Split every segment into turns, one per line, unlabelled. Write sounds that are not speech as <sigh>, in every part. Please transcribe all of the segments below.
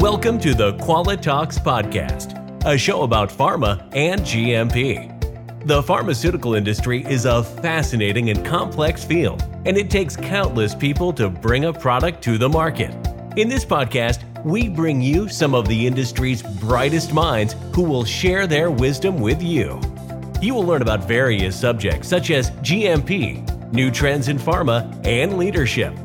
Welcome to the Qualitalks Podcast, a show about pharma and GMP. The pharmaceutical industry is a fascinating and complex field, and it takes countless people to bring a product to the market. In this podcast, we bring you some of the industry's brightest minds who will share their wisdom with you. You will learn about various subjects such as GMP, new trends in pharma, and leadership.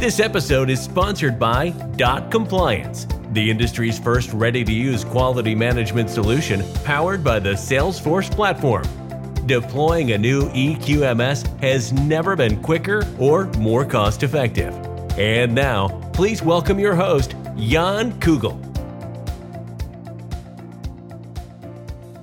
This episode is sponsored by Dot Compliance, the industry's first ready to use quality management solution powered by the Salesforce platform. Deploying a new EQMS has never been quicker or more cost effective. And now, please welcome your host, Yan Kugel.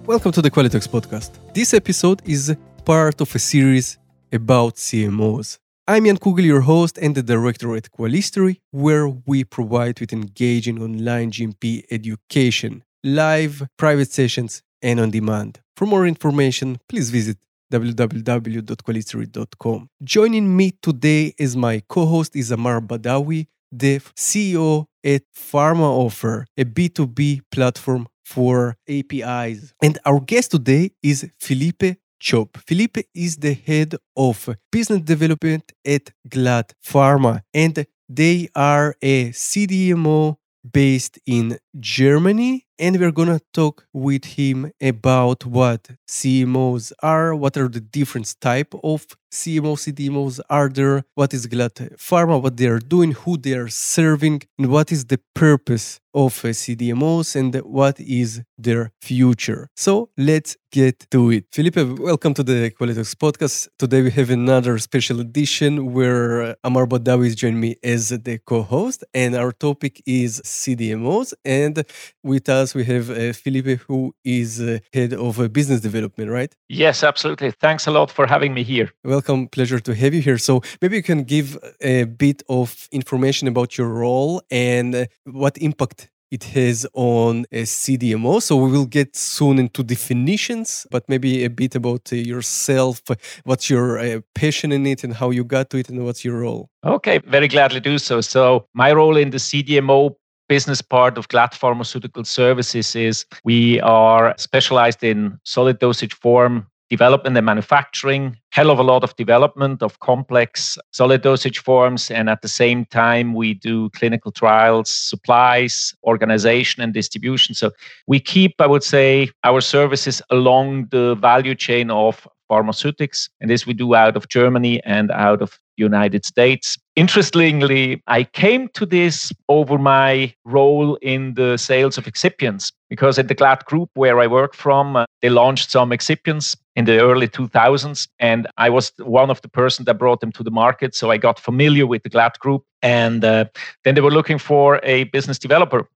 Welcome to the Qualitalks podcast. This episode is part of a series about CMOs. I'm Yan Kugel, your host and the director at Qualistery, where we provide with engaging online GMP education, live private sessions, and on demand. For more information, please visit www.qualistery.com. Joining me today as my co-host is Ammar Badwy, the CEO at PharmaOffer, a B2B platform for APIs. And our guest today is Philippe Tschopp. Philippe is the head of business development at Glatt Pharma, and they are a CDMO based in Germany. And we're going to talk with him about what CMOs are, what are the different type of CMO, CDMOs are there, what is Glatt Pharma, what they are doing, who they are serving, and what is the purpose of CDMOs and what is their future. So let's get to it. Philippe, welcome to the Qualitalks podcast. Today we have another special edition where Ammar Badwy is joining me as the co-host, and our topic is CDMOs. And with us we have uh, Philippe, who is uh, head of uh, business development, right?
Yes, absolutely. Thanks a lot for having me here.
Welcome, pleasure to have you here. So maybe you can give a bit of information about your role and what impact it has on a CDMO. So we will get soon into definitions, but maybe a bit about yourself, what's your uh, passion in it and how you got to it and what's your role.
Okay, very gladly do so. So my role in the CDMO business part of Glatt Pharmaceutical Services is we are specialized in solid dosage form development and manufacturing, hell of a lot of development of complex solid dosage forms. And at the same time, we do clinical trials, supplies, organization, and distribution. So we keep, I would say, our services along the value chain of pharmaceutics. And this we do out of Germany and out of United States. Interestingly, I came to this over my role in the sales of excipients because at the Glatt Group where I work from, uh, they launched some excipients in the early 2000s and I was one of the person that brought them to the market so I got familiar with the Glatt Group and uh, then they were looking for a business developer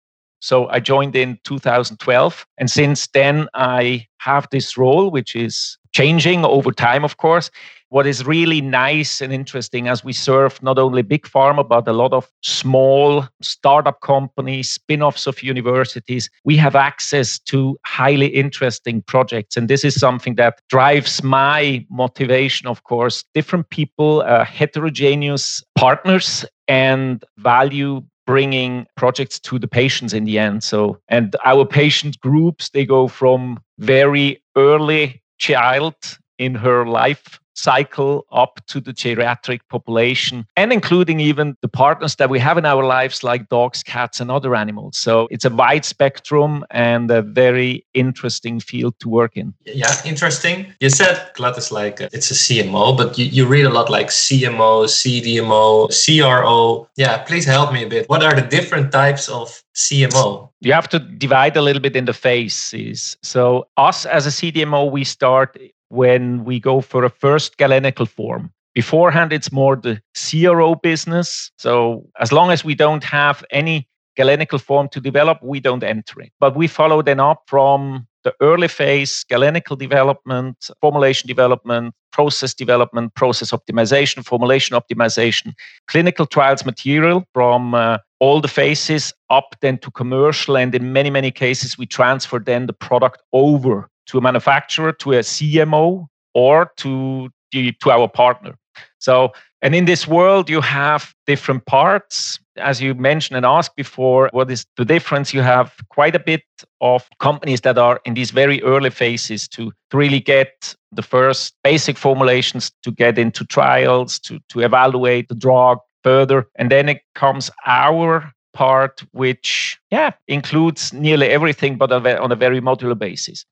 so I joined in 2012. And since then, I have this role, which is changing over time, of course. What is really nice and interesting as we serve not only big pharma, but a lot of small startup companies, spin offs of universities, we have access to highly interesting projects. And this is something that drives my motivation, of course. Different people, uh, heterogeneous partners, and value bringing projects to the patients in the end. So, and our patient groups, they go from very early child in her life cycle up to the geriatric population and including even the partners that we have in our lives like dogs cats and other animals. So it's a wide spectrum and a very interesting field to work in.
Yeah interesting. You said Glatt is like uh, it's a cmo but you, you read a lot like cmo cdmo cro yeah please help me a bit. What are the different types of cmo
you have to divide a little bit in the phases. So us as a cdmo we start when we go for a first galenical form. Beforehand, it's more the CRO business. So as long as we don't have any galenical form to develop, we don't enter it. But we follow then up from the early phase, galenical development, formulation development, process development, process optimization, formulation optimization, clinical trials material from uh, all the phases up then to commercial. And in many, many cases, we transfer then the product over to a manufacturer, to a CMO, or to the, to our partner. So, and in this world, you have different parts. As you mentioned and asked before, what is the difference? You have quite a bit of companies that are in these very early phases to, to really get the first basic formulations to get into trials, to, to evaluate the drug further. And then it comes our part, which, yeah, includes nearly everything, but on a very modular basis.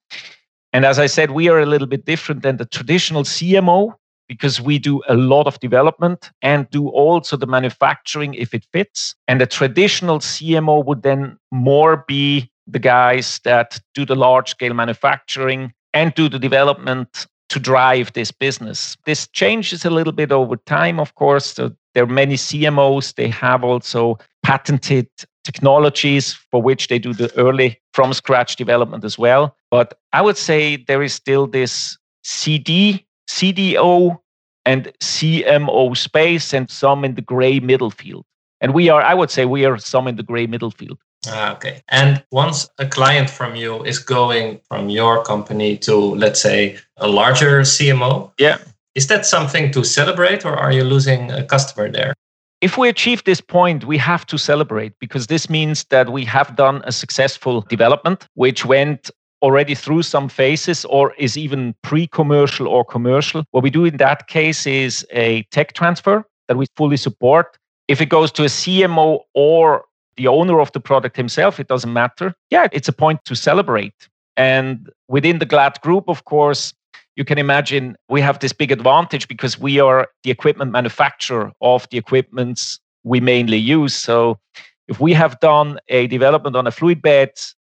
And as I said, we are a little bit different than the traditional CMO because we do a lot of development and do also the manufacturing if it fits. And the traditional CMO would then more be the guys that do the large scale manufacturing and do the development to drive this business. This changes a little bit over time, of course. So there are many CMOs, they have also patented technologies for which they do the early from scratch development as well. But I would say there is still this CD, CDO, and CMO space, and some in the gray middle field. And we are, I would say, we are some in the gray middle field.
Ah, okay. And once a client from you is going from your company to, let's say, a larger CMO,
yeah,
is that something to celebrate, or are you losing a customer there?
If we achieve this point, we have to celebrate because this means that we have done a successful development, which went already through some phases or is even pre commercial or commercial. What we do in that case is a tech transfer that we fully support. If it goes to a CMO or the owner of the product himself, it doesn't matter. Yeah, it's a point to celebrate. And within the Glatt group, of course, you can imagine we have this big advantage because we are the equipment manufacturer of the equipments we mainly use. So if we have done a development on a fluid bed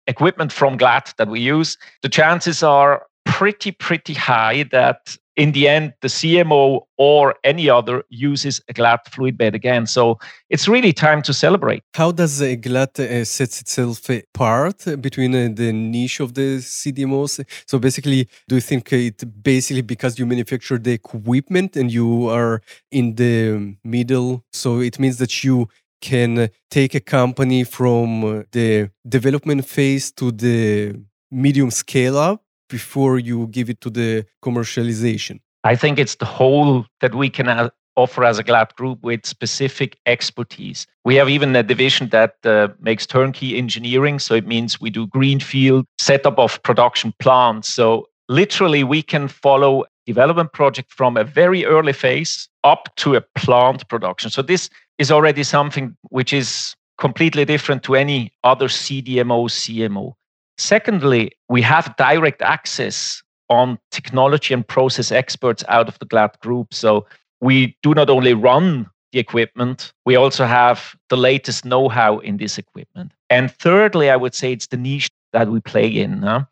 equipment from Glatt that we use, the chances are pretty, pretty high that in the end, the CMO or any other uses a Glatt fluid bed again. So it's really time to celebrate.
How does a Glatt uh, sets itself apart between uh, the niche of the CDMOs? So basically, do you think it basically because you manufacture the equipment and you are in the middle? So it means that you can take a company from uh, the development phase to the medium scale up before you give it to the commercialization?
I think it's the whole that we can uh, offer as a Glatt group with specific expertise. We have even a division that uh, makes turnkey engineering. So it means we do greenfield setup of production plants. So literally, we can follow development project from a very early phase up to a plant production. So this is already something which is completely different to any other CDMO, CMO. Secondly, we have direct access on technology and process experts out of the Glatt group. So we do not only run the equipment, we also have the latest know how in this equipment. And thirdly, I would say it's the niche that we play in. Huh?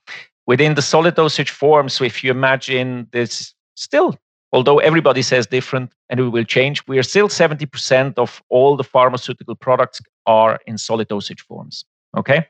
Within the solid dosage forms, so if you imagine this still, although everybody says different and it will change, we are still 70% of all the pharmaceutical products are in solid dosage forms. Okay.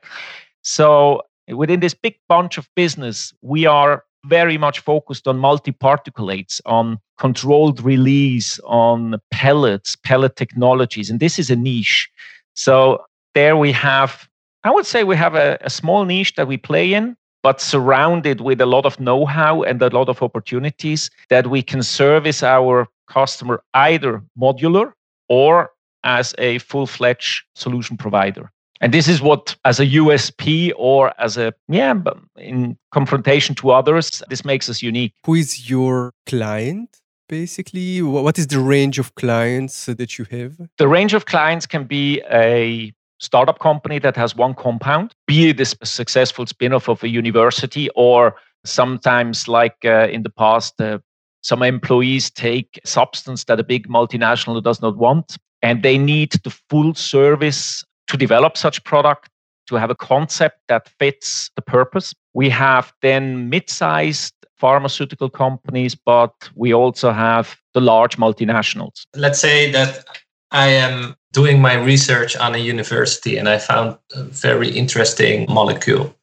So within this big bunch of business, we are very much focused on multi-particulates, on controlled release, on pellets, pellet technologies, and this is a niche. So there we have, I would say we have a, a small niche that we play in, but surrounded with a lot of know-how and a lot of opportunities that we can service our customer either modular or as a full-fledged solution provider. And this is what, as a USP or as a, yeah, in confrontation to others, this makes us unique.
Who is your client? Basically, what is the range of clients that you have?
The range of clients can be a startup company that has one compound, be it a successful spin off of a university, or sometimes, like uh, in the past, uh, some employees take substance that a big multinational does not want, and they need the full service to develop such product to have a concept that fits the purpose. We have then mid-sized pharmaceutical companies, but we also have the large multinationals.
Let's say that I am doing my research on a university and I found a very interesting molecule.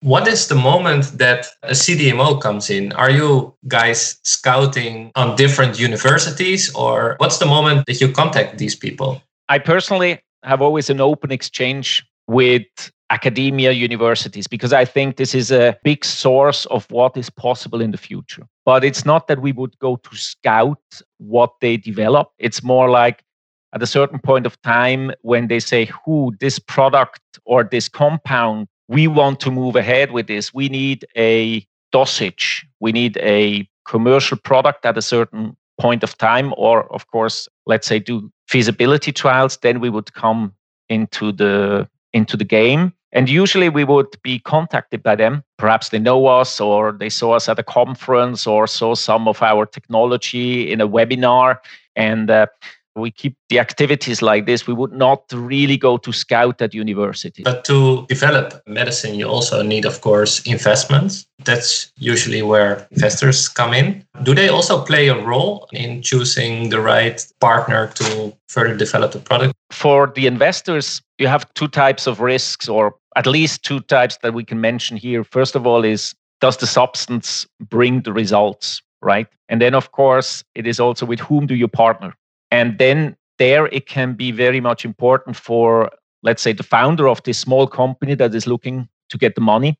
What is the moment that a CDMO comes in? Are you guys scouting on different universities or what's the moment that you contact these people?
I personally have always an open exchange with academia, universities, because I think this is a big source of what is possible in the future. But it's not that we would go to scout what they develop. It's more like at a certain point of time when they say, who this product or this compound, we want to move ahead with this. We need a dosage. We need a commercial product at a certain point of time, or of course, let's say do feasibility trials, then we would come into the into the game. And usually we would be contacted by them. Perhaps they know us or they saw us at a conference or saw some of our technology in a webinar. And uh, we keep the activities like this, we would not really go to scout at university.
But to develop medicine, you also need, of course, investments. That's usually where investors come in. Do they also play a role in choosing the right partner to further develop the product?
For the investors, you have two types of risks, or at least two types that we can mention here. First of all, is does the substance bring the results? right? And then, of course, it is also with whom do you partner? And then there it can be very much important for, let's say, the founder of this small company that is looking to get the money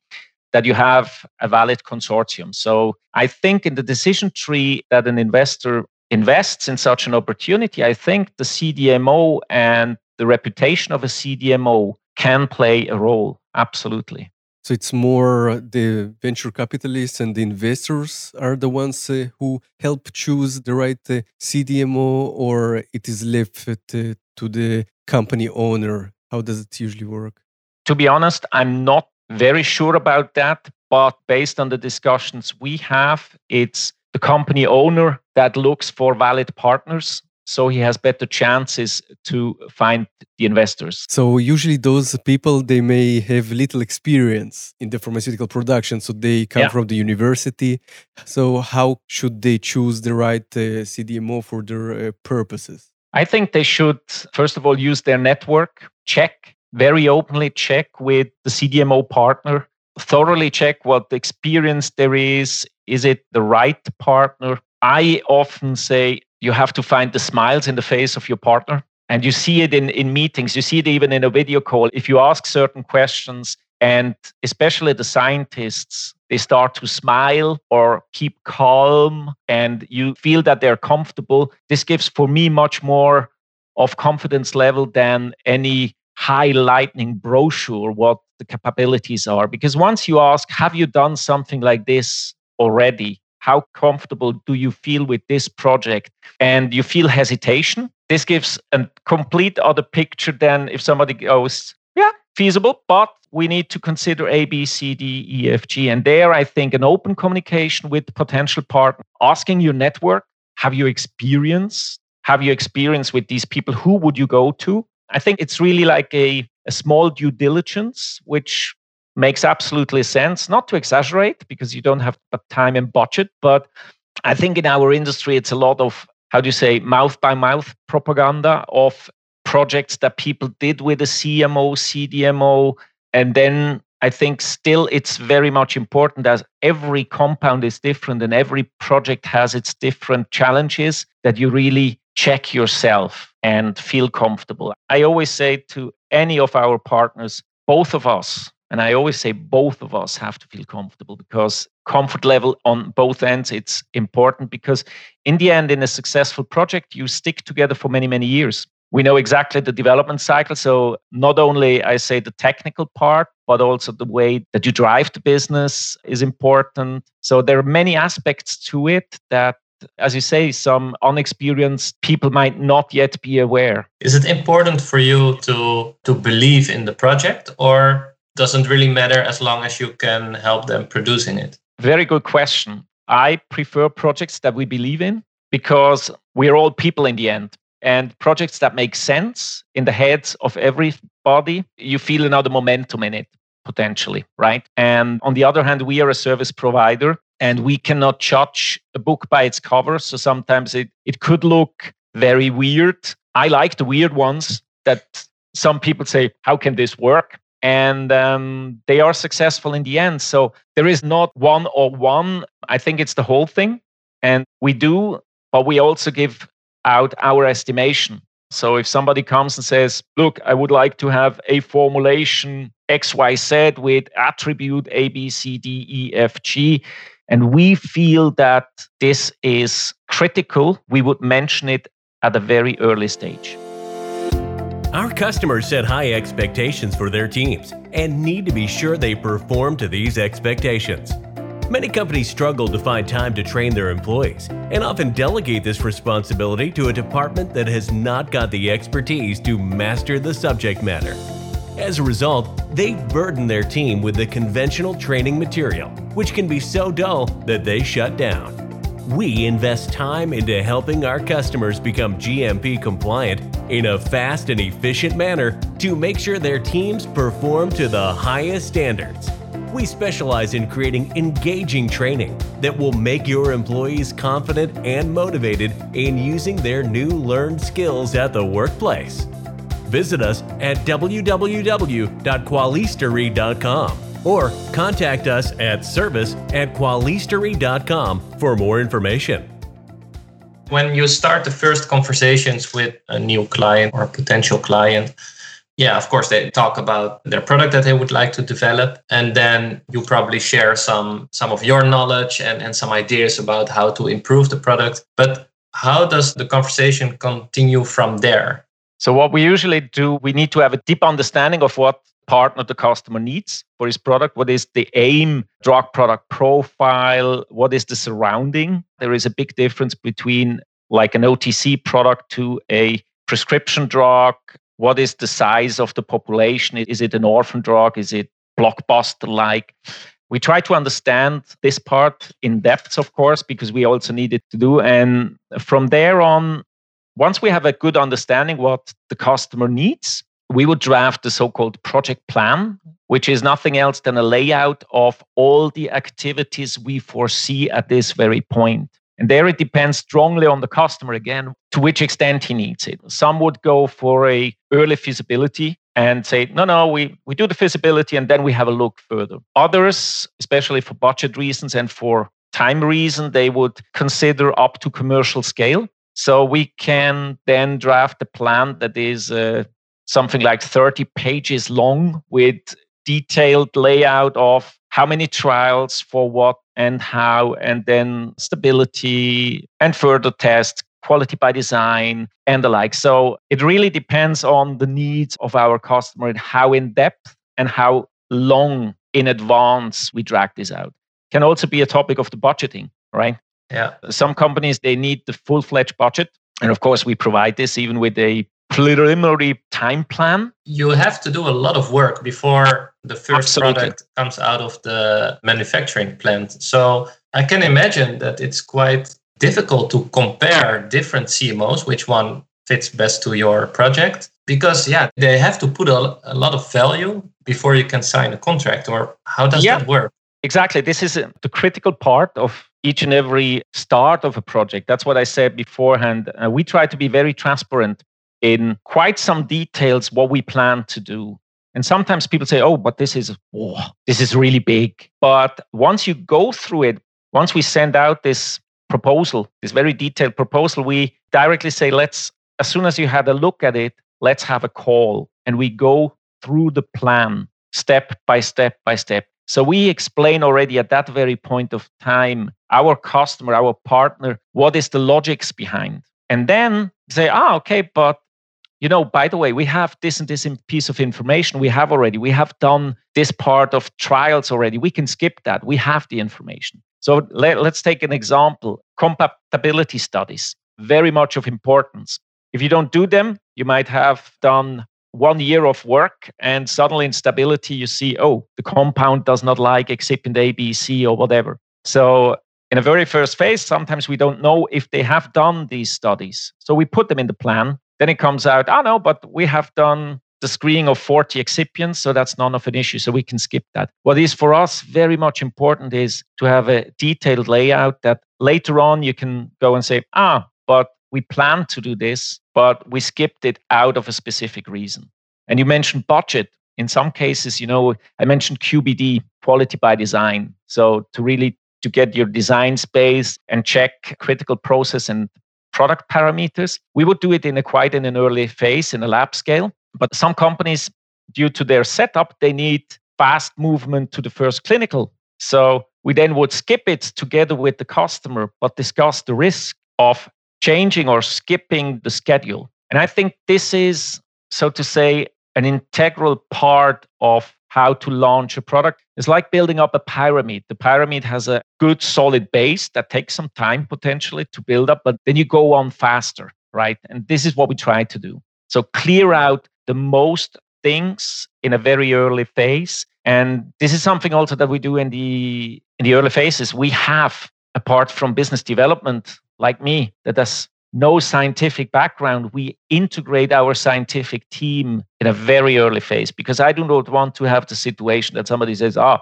that you have a valid consortium. So I think in the decision tree that an investor invests in such an opportunity, I think the CDMO and the reputation of a CDMO can play a role. Absolutely.
So it's more the venture capitalists and the investors are the ones uh, who help choose the right uh, CDMO, or it is left uh, to the company owner. How does it usually work?
To be honest, I'm not very sure about that. But based on the discussions we have, it's the company owner that looks for valid partners so he has better chances to find the investors.
So usually those people they may have little experience in the pharmaceutical production. So they come yeah. from the university. So how should they choose the right uh, cdmo for their uh, purposes?
I think they should first of all use their network check very openly check with the cdmo partner thoroughly check what the experience there is. Is it the right partner? I often say you have to find the smiles in the face of your partner. And you see it in, in meetings, you see it even in a video call. If you ask certain questions, and especially the scientists, they start to smile or keep calm, and you feel that they're comfortable. This gives, for me, much more of confidence level than any high lightning brochure what the capabilities are. Because once you ask, Have you done something like this already? How comfortable do you feel with this project? And you feel hesitation? This gives a complete other picture than if somebody goes yeah feasible but we need to consider a b c d e f g. And there i think an open communication with potential partner asking your network have you experience? Have you experience with these people? Who would you go to? I think it's really like a, a small due diligence which makes absolutely sense. Not to exaggerate, because you don't have time and budget, but I think in our industry, it's a lot of, how do you say, mouth by mouth propaganda of projects that people did with a CMO, CDMO. And then I think still it's very much important as every compound is different and every project has its different challenges that you really check yourself and feel comfortable. I always say to any of our partners, both of us, and I always say both of us have to feel comfortable because comfort level on both ends it's important because in the end in a successful project you stick together for many many years. We know exactly the development cycle so not only I say the technical part but also the way that you drive the business is important. So there are many aspects to it that as you say, some unexperienced people might not yet be aware.
Is it important for you to to believe in the project, or doesn't really matter as long as you can help them producing it?
Very good question. I prefer projects that we believe in because we're all people in the end. And projects that make sense in the heads of everybody, you feel another momentum in it potentially, right? And on the other hand, we are a service provider and we cannot judge a book by its cover. So sometimes it, it could look very weird. I like the weird ones that some people say, How can this work? And um, they are successful in the end. So there is not one or one. I think it's the whole thing. And we do, but we also give out our estimation. So if somebody comes and says, look, I would like to have a formulation XYZ with attribute A, B, C, D, E, F, G, and we feel that this is critical, we would mention it at a very early stage.
Our customers set high expectations for their teams and need to be sure they perform to these expectations. Many companies struggle to find time to train their employees and often delegate this responsibility to a department that has not got the expertise to master the subject matter. As a result, they burden their team with the conventional training material, which can be so dull that they shut down. We invest time into helping our customers become GMP compliant in a fast and efficient manner to make sure their teams perform to the highest standards. We specialize in creating engaging training that will make your employees confident and motivated in using their new learned skills at the workplace. Visit us at www.qualistery.com or contact us at service at qualistery.com for more information.
When you start the first conversations with a new client or potential client, yeah, of course, they talk about their product that they would like to develop, and then you probably share some some of your knowledge and, and some ideas about how to improve the product. But how does the conversation continue from there?
So what we usually do, we need to have a deep understanding of what partner the customer needs for his product. What is the aim drug product profile? What is the surrounding? There is a big difference between like an OTC product to a prescription drug what is the size of the population? Is it an orphan drug? Is it blockbuster like? We try to understand this part in depth, of course, because we also need it to do. And from there on, once we have a good understanding what the customer needs, we would draft the so-called project plan, which is nothing else than a layout of all the activities we foresee at this very point. And there it depends strongly on the customer again to which extent he needs it. Some would go for a early feasibility and say, no, no, we, we do the feasibility and then we have a look further. Others, especially for budget reasons and for time reason, they would consider up to commercial scale. So we can then draft a plan that is uh, something like 30 pages long with detailed layout of how many trials for what and how, and then stability and further tests, quality by design, and the like. So it really depends on the needs of our customer and how in depth and how long in advance we drag this out. Can also be a topic of the budgeting, right?
Yeah.
Some companies they need the full-fledged budget. And of course, we provide this even with a preliminary time plan.
You have to do a lot of work before the first Absolutely. product comes out of the manufacturing plant. So I can imagine that it's quite difficult to compare different CMOs, which one fits best to your project. Because, yeah, they have to put a, a lot of value before you can sign a contract. Or how does yeah, that work?
Exactly. This is the critical part of each and every start of a project. That's what I said beforehand. Uh, we try to be very transparent in quite some details what we plan to do. And sometimes people say, oh, but this is, this is really big. But once you go through it, once we send out this proposal, this very detailed proposal, we directly say, let's, as soon as you had a look at it, let's have a call. And we go through the plan step by step by step. So we explain already at that very point of time, our customer, our partner, what is the logics behind. And then say, ah, okay, but you know, by the way, we have this and this piece of information we have already. We have done this part of trials already. We can skip that. We have the information. So let, us take an example compatibility studies, very much of importance. If you don't do them, you might have done one year of work and suddenly in stability you see, oh, the compound does not like excipient A, B, C, or whatever. So in a very first phase, sometimes we don't know if they have done these studies. So we put them in the plan then it comes out, oh no, but we have done the screening of 40 excipients, so that's none of an issue, so we can skip that. What is for us very much important is to have a detailed layout that later on you can go and say, ah, but we planned to do this, but we skipped it out of a specific reason. And you mentioned budget. In some cases, you know, I mentioned QBD, quality by design. So to really to get your design space and check critical process and product parameters. We would do it in a quite in an early phase in a lab scale. But some companies, due to their setup, they need fast movement to the first clinical. So we then would skip it together with the customer, but discuss the risk of changing or skipping the schedule. And I think this is, so to say, an integral part of how to launch a product. It's like building up a pyramid. The pyramid has a good solid base that takes some time potentially to build up, but then you go on faster, right? And this is what we try to do. So clear out the most things in a very early phase. And this is something also that we do in the in the early phases. We have, apart from business development, like me, that has no scientific background, we integrate our scientific team in a very early phase because I do not want to have the situation that somebody says, ah,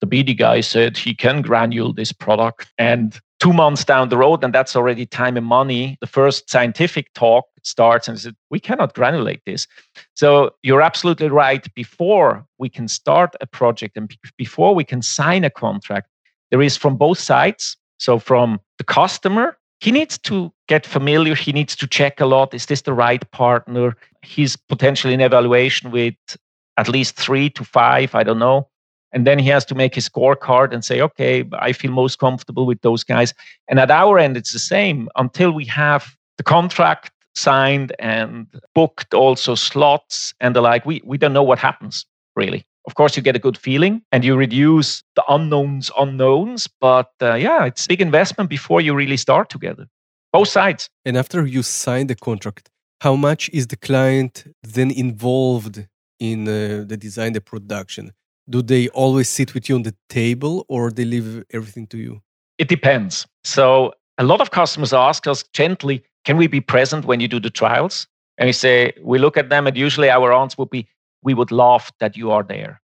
the BD guy said he can granule this product. And two months down the road, and that's already time and money, the first scientific talk starts and said, we cannot granulate this. So you're absolutely right. Before we can start a project and before we can sign a contract, there is from both sides. So from the customer, he needs to get familiar. He needs to check a lot. Is this the right partner? He's potentially in evaluation with at least three to five, I don't know. And then he has to make his scorecard and say, okay, I feel most comfortable with those guys. And at our end, it's the same until we have the contract signed and booked also slots and the like. We, we don't know what happens really. Of course, you get a good feeling and you reduce the unknowns, unknowns. But uh, yeah, it's big investment before you really start together, both sides.
And after you sign the contract, how much is the client then involved in uh, the design, the production? Do they always sit with you on the table or they leave everything to you?
It depends. So a lot of customers ask us gently, can we be present when you do the trials? And we say, we look at them, and usually our answer would be, we would love that you are there.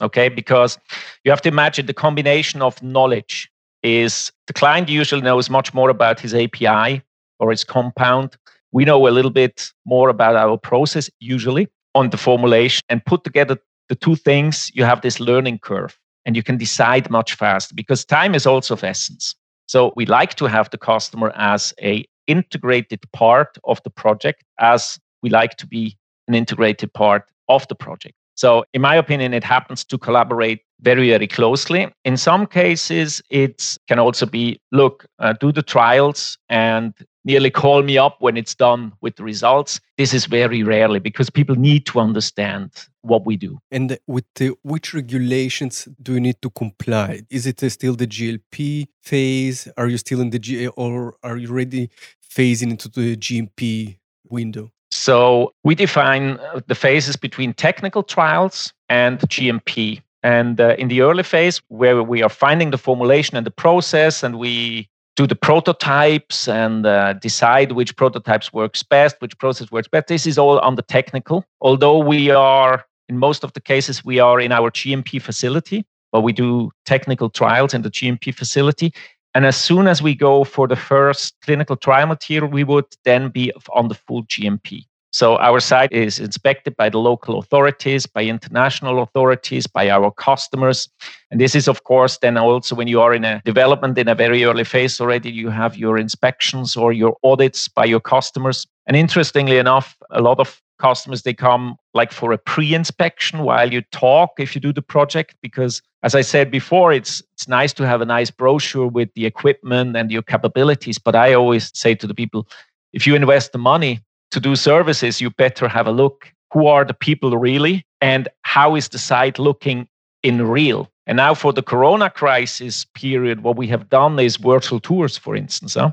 Okay, because you have to imagine the combination of knowledge is the client usually knows much more about his API or his compound. We know a little bit more about our process, usually on the formulation, and put together the two things, you have this learning curve and you can decide much faster because time is also of essence. So we like to have the customer as a integrated part of the project as we like to be an integrated part of the project. So, in my opinion, it happens to collaborate very, very closely. In some cases, it can also be look, uh, do the trials and nearly call me up when it's done with the results. This is very rarely because people need to understand what we do.
And with the, which regulations do you need to comply? Is it still the GLP phase? Are you still in the G or are you ready phasing into the GMP window?
So we define uh, the phases between technical trials and GMP. And uh, in the early phase, where we are finding the formulation and the process, and we do the prototypes and uh, decide which prototypes works best, which process works best. This is all on the technical. Although we are, in most of the cases, we are in our GMP facility, but we do technical trials in the GMP facility. And as soon as we go for the first clinical trial material, we would then be on the full GMP. So our site is inspected by the local authorities, by international authorities, by our customers. And this is, of course, then also when you are in a development in a very early phase already, you have your inspections or your audits by your customers. And interestingly enough, a lot of customers they come like for a pre-inspection while you talk if you do the project because as i said before it's it's nice to have a nice brochure with the equipment and your capabilities but i always say to the people if you invest the money to do services you better have a look who are the people really and how is the site looking in real and now for the corona crisis period what we have done is virtual tours for instance huh?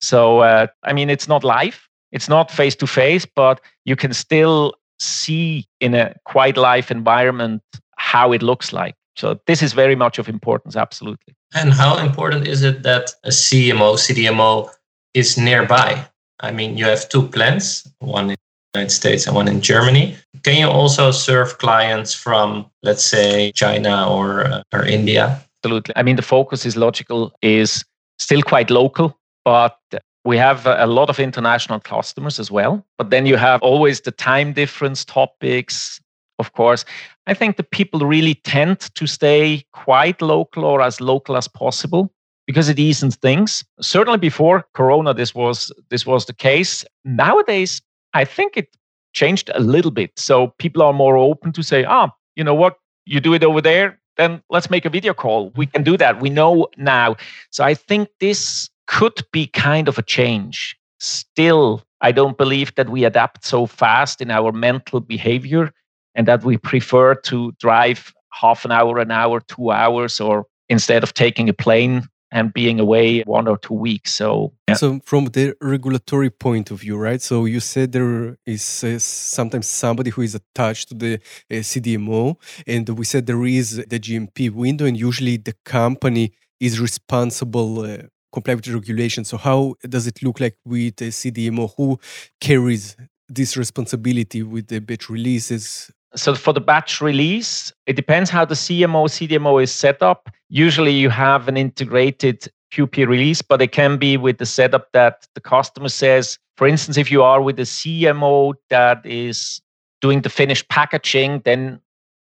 so uh, i mean it's not live it's not face to face, but you can still see in a quite live environment how it looks like. So this is very much of importance, absolutely.
And how important is it that a CMO, CDMO is nearby? I mean, you have two plants, one in the United States and one in Germany. Can you also serve clients from, let's say, China or, uh, or India?
Absolutely. I mean, the focus is logical, is still quite local, but we have a lot of international customers as well, but then you have always the time difference topics. Of course, I think the people really tend to stay quite local or as local as possible because it eases things. Certainly before Corona, this was this was the case. Nowadays, I think it changed a little bit. So people are more open to say, ah, you know what, you do it over there, then let's make a video call. We can do that. We know now. So I think this could be kind of a change. Still, I don't believe that we adapt so fast in our mental behavior and that we prefer to drive half an hour, an hour, two hours, or instead of taking a plane and being away one or two weeks. So,
yeah. so from the regulatory point of view, right? So you said there is uh, sometimes somebody who is attached to the uh, CDMO, and we said there is the GMP window, and usually the company is responsible. Uh, comply with regulation. So how does it look like with the CDMO? Who carries this responsibility with the batch releases?
So for the batch release, it depends how the CMO CDMO is set up. Usually you have an integrated QP release, but it can be with the setup that the customer says, for instance, if you are with a CMO that is doing the finished packaging, then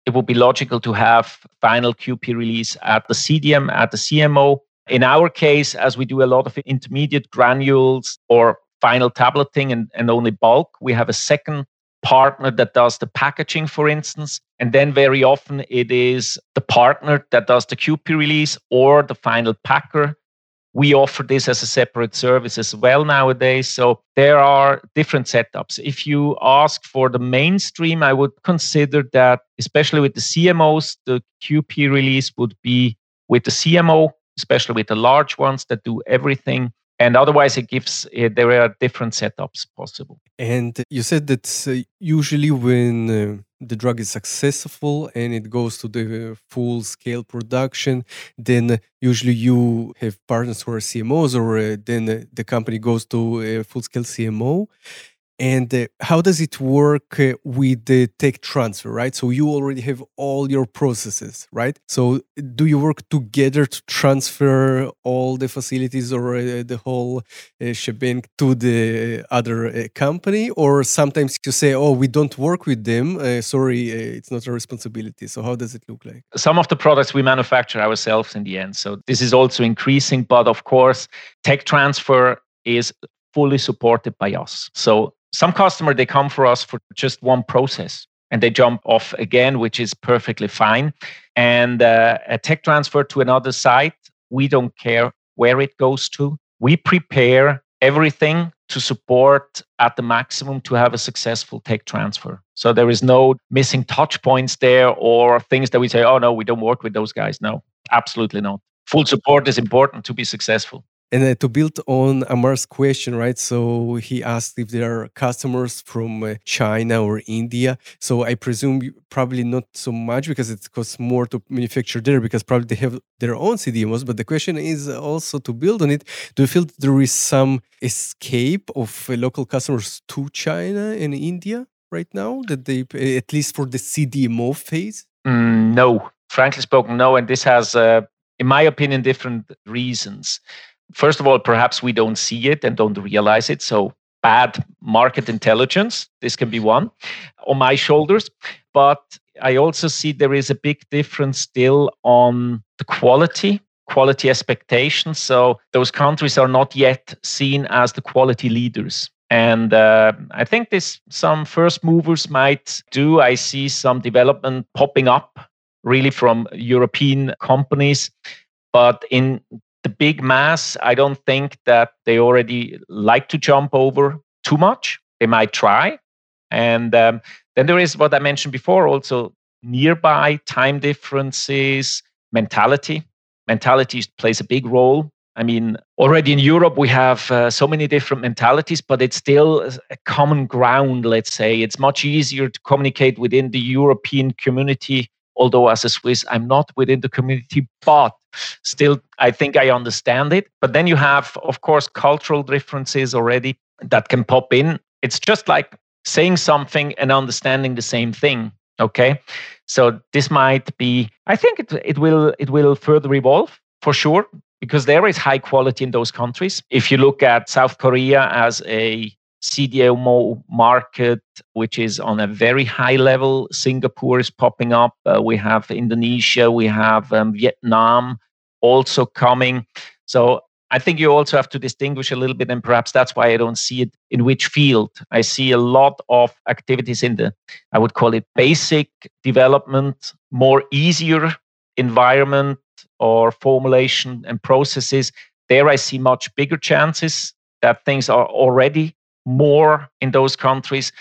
it would be logical to have final QP release at the CDM, at the CMO. In our case, as we do a lot of intermediate granules or final tableting and, and only bulk, we have a second partner that does the packaging, for instance. And then very often it is the partner that does the QP release or the final packer. We offer this as a separate service as well nowadays. So there are different setups. If you ask for the mainstream, I would consider that, especially with the CMOs, the QP release would be with the CMO, especially with the large ones that do everything and otherwise it gives uh, there are different setups possible.
And you said that uh, usually when uh, the drug is successful and it goes to the full scale production then usually you have partners who are cmos or uh, then the company goes to a full scale cmo and uh, how does it work uh, with the tech transfer right? So you already have all your processes right? So do you work together to transfer all the facilities or uh, the whole uh, shebang to the other uh, company? Or sometimes you say oh we don't work with them uh, sorry it's not our responsibility. So how does it look like?
Some of the products we manufacture ourselves in the end. So this is also increasing but of course tech transfer is fully supported by us. So some customer they come for us for just one process and they jump off again which is perfectly fine. And uh, a tech transfer to another site we don't care where it goes to. We prepare everything to support at the maximum to have a successful tech transfer. So there is no missing touch points there or things that we say oh no we don't work with those guys. No absolutely not. Full support is important to be successful
and uh, to build on Ammar's question, right? So he asked if there are customers from uh, China or India. So I presume probably not so much because it costs more to manufacture there because probably they have their own CDMOs. But the question is also to build on it. Do you feel there is some escape of uh, local customers to China and India right now that they, at least for the CDMO phase?
Mm, no, frankly spoken, no. And this has, uh, in my opinion, different reasons first of all, perhaps we don't see it and don't realize it. So bad market intelligence, this can be one on my shoulders. But I also see there is a big difference still on the quality, quality expectations. So those countries are not yet seen as the quality leaders. And uh, I think this some first movers might do. I see some development popping up really from European companies. But in the big mass, I don't think that they already like to jump over too much. They might try. And um, then there is what I mentioned before also nearby time differences, mentality. Mentality plays a big role. I mean, already in Europe, we have uh, so many different mentalities, but it's still a common ground, let's say. It's much easier to communicate within the European community although as a Swiss, I'm not within the community, but still, I think I understand it. But then you have, of course, cultural differences already that can pop in. It's just like saying something and understanding the same thing. Okay. So this might be, I think it, it will it will further evolve for sure because there is high quality in those countries. If you look at South Korea as a CDMO market, which is on a very high level. Singapore is popping up. Uh, we have Indonesia, we have um, Vietnam also coming. So I think you also have to distinguish a little bit, and perhaps that's why I don't see it in which field. I see a lot of activities in the, I would call it basic development, more easier environment or formulation and processes. There I see much bigger chances that things are already more in those countries.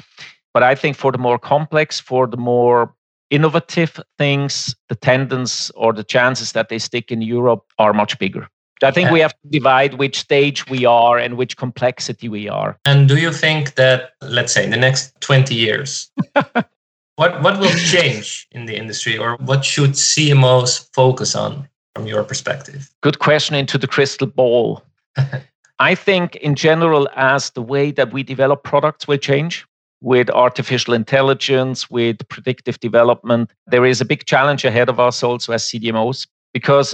But I think for the more complex, for the more innovative things, the tendencies or the chances that they stick in Europe are much bigger. I think we have to divide which stage we are and which complexity we are.
And do you think that, let's say, in the next 20 years, <laughs> what, what will change in the industry or what should CMOs focus on from your perspective?
Good question into the crystal ball. <laughs> I think, in general, as the way that we develop products will change, with artificial intelligence, with predictive development, there is a big challenge ahead of us also as CDMOs because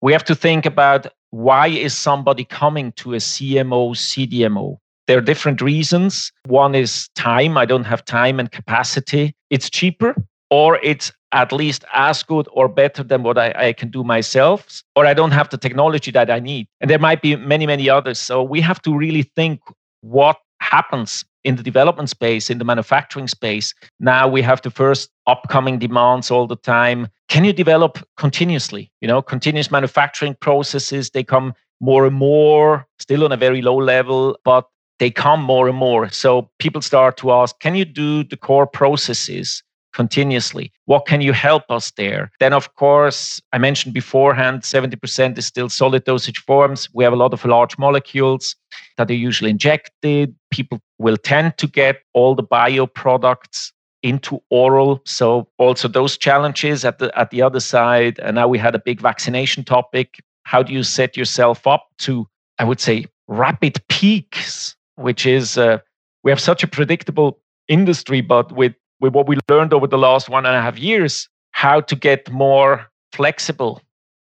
we have to think about why is somebody coming to a CMO, CDMO? There are different reasons. One is time. I don't have time and capacity. It's cheaper, or it's at least as good or better than what I, I, can do myself, or I don't have the technology that I need. And there might be many, many others. So we have to really think what happens in the development space, in the manufacturing space. Now we have the first upcoming demands all the time. Can you develop continuously? You know, continuous manufacturing processes, they come more and more, still on a very low level, but they come more and more. So people start to ask, can you do the core processes? Continuously. What can you help us there? Then, of course, I mentioned beforehand 70% is still solid dosage forms. We have a lot of large molecules that are usually injected. People will tend to get all the bio products into oral. So also those challenges at the at the other side. And now we had a big vaccination topic. How do you set yourself up to, I would say, rapid peaks, which is uh, we have such a predictable industry, but with with what we learned over the last one and a half years, how to get more flexible.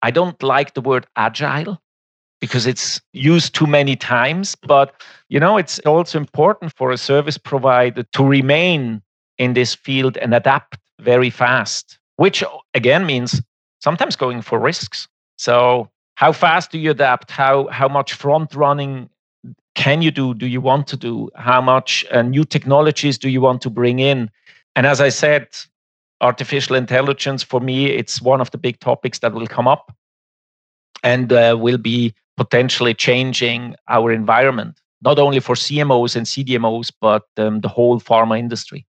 I don't like the word agile because it's used too many times, but you know, it's also important for a service provider to remain in this field and adapt very fast, which again means sometimes going for risks. So, how fast do you adapt? How how much front running can you do? Do you want to do? How much uh, new technologies do you want to bring in? And as I said, artificial intelligence for me, it's one of the big topics that will come up and uh, will be potentially changing our environment, not only for CMOs and CDMOs, but um, the whole pharma industry.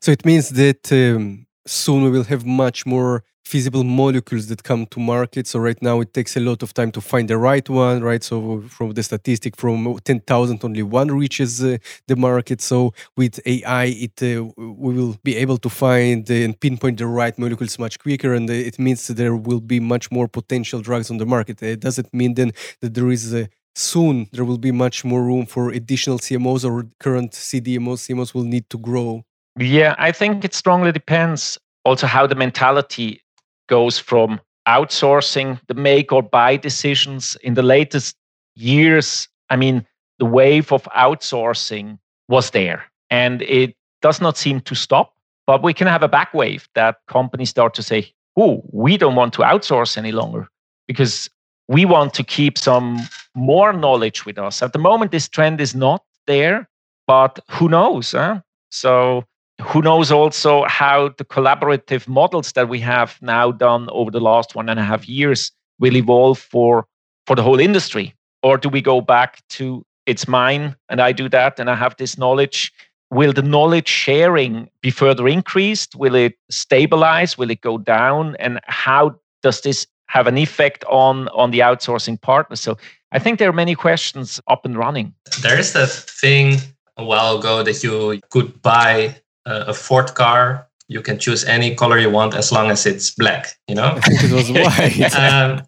So it means that um, soon we will have much more feasible molecules that come to market. So right now it takes a lot of time to find the right one, right? So from the statistic, from 10,000, only one reaches uh, the market. So with AI, it uh, we will be able to find and pinpoint the right molecules much quicker, and uh, it means there will be much more potential drugs on the market. It doesn't mean then that there is a soon there will be much more room for additional CMOs or current CDMOs, CMOs will need to grow?
Yeah, I think it strongly depends also how the mentality goes from outsourcing the make or buy decisions in the latest years. I mean, the wave of outsourcing was there and it does not seem to stop. But we can have a back wave that companies start to say, oh, we don't want to outsource any longer because we want to keep some more knowledge with us. At the moment, this trend is not there, but who knows? Huh? So who knows also how the collaborative models that we have now done over the last one and a half years will evolve for for the whole industry? Or do we go back to it's mine and i do that and i have this knowledge will the knowledge sharing be further increased? Will it stabilize? Will it go down? And how does this have an effect on on the outsourcing partner so i think there are many questions up and running.
There is that thing a while ago that you could buy a Ford car, you can choose any color you want as long as it's black. You know, <laughs>
it was <laughs> white.
um,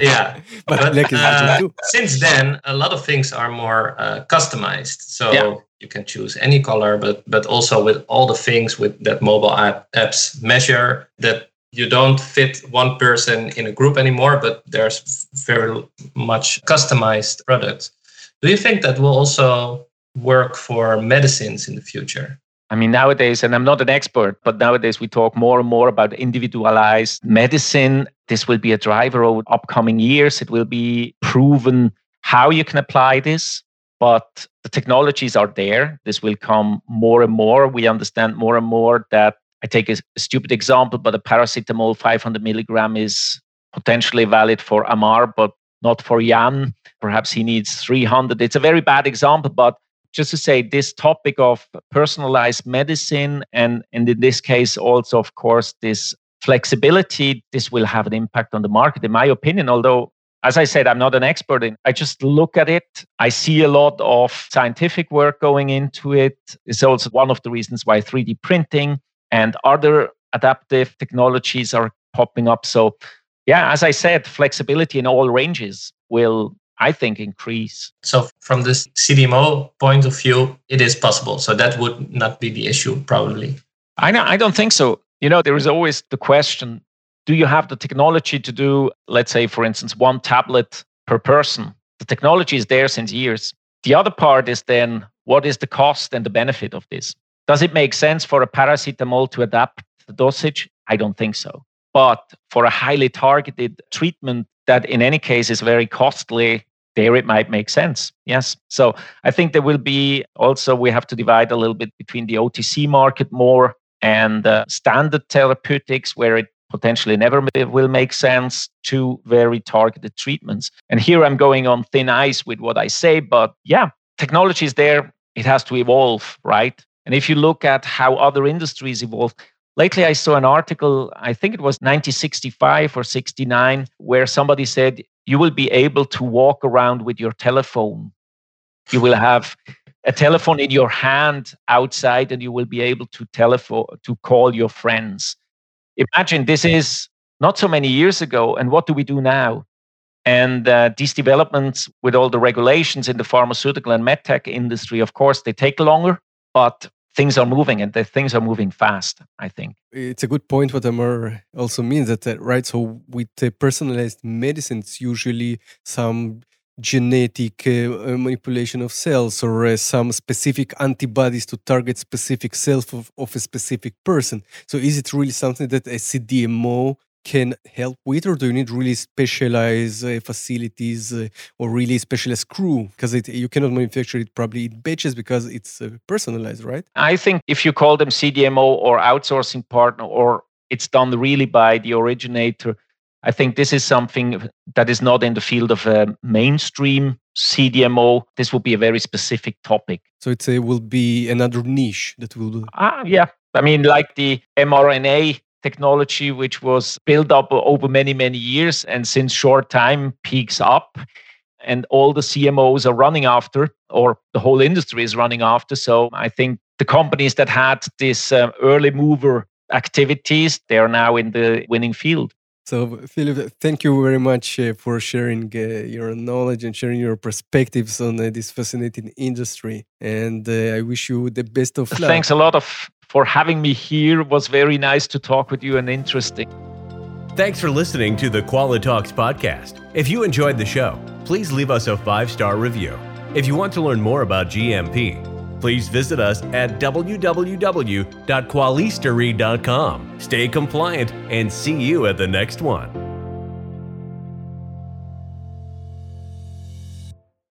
yeah, but, <laughs> but black is uh, since then, a lot of things are more uh, customized. So yeah. you can choose any color, but but also with all the things with that mobile app, apps measure that you don't fit one person in a group anymore, but there's very much customized products. Do you think that will also work for medicines in the future?
I mean, nowadays, and I'm not an expert, but nowadays we talk more and more about individualized medicine. This will be a driver over upcoming years. It will be proven how you can apply this, but the technologies are there. This will come more and more. We understand more and more that I take a, stupid example, but a paracetamol 500 milligram is potentially valid for Ammar, but not for Yan. Perhaps he needs 300. It's a very bad example, but just to say this topic of personalized medicine and, and in this case also of course this flexibility this will have an impact on the market in my opinion. Although as i said i'm not an expert in i just look at it. I see a lot of scientific work going into it. It's also one of the reasons why 3d printing and other adaptive technologies are popping up. So yeah as i said flexibility in all ranges will I think, increase.
So, from this CDMO point of view, it is possible. So, that would not be the issue, probably.
I, know, I don't think so. You know, there is always the question do you have the technology to do, let's say, for instance, one tablet per person? The technology is there since years. The other part is then what is the cost and the benefit of this? Does it make sense for a paracetamol to adapt the dosage? I don't think so. But for a highly targeted treatment that in any case is very costly, there it might make sense. Yes. So I think there will be also, we have to divide a little bit between the OTC market more and uh, standard therapeutics, where it potentially never will make sense to very targeted treatments. And here I'm going on thin ice with what I say, but yeah, technology is there. It has to evolve, right? And if you look at how other industries evolve, lately I saw an article, I think it was 1965 or 69, where somebody said you will be able to walk around with your telephone. You will have a telephone in your hand outside and you will be able to telephone to call your friends. Imagine this is not so many years ago and what do we do now? And uh, these developments with all the regulations in the pharmaceutical and medtech industry, of course, they take longer, but things are moving and the things are moving fast i think.
It's a good point what Ammar also means that uh, right so with uh, personalized medicine it's usually some genetic uh, uh manipulation of cells or uh, some specific antibodies to target specific cells of, of a specific person. So is it really something that a cdmo can help with, or do you need really specialized uh, facilities uh, or really specialized crew? Because you cannot manufacture it probably in batches because it's uh, personalized, right?
I think if you call them CDMO or outsourcing partner, or it's done really by the originator, I think this is something that is not in the field of a mainstream CDMO. This will be a very specific topic.
So it will be another niche that will.
Ah, yeah. I mean, like the mRNA technology which was built up over many many years and since short time peaks up and all the cmos are running after or the whole industry is running after so i think the companies that had this uh, early mover activities they are now in the winning field
so, Philippe, thank you very much uh, for sharing uh, your knowledge and sharing your perspectives on uh, this fascinating industry. And uh, I wish you the best of luck.
Thanks a lot of for having me here. It was very nice to talk with you and interesting.
Thanks for listening to the Qualitalks podcast. If you enjoyed the show, please leave us a five star review. If you want to learn more about GMP, please visit us at www.qualistery.com. Stay compliant and see you at the next one.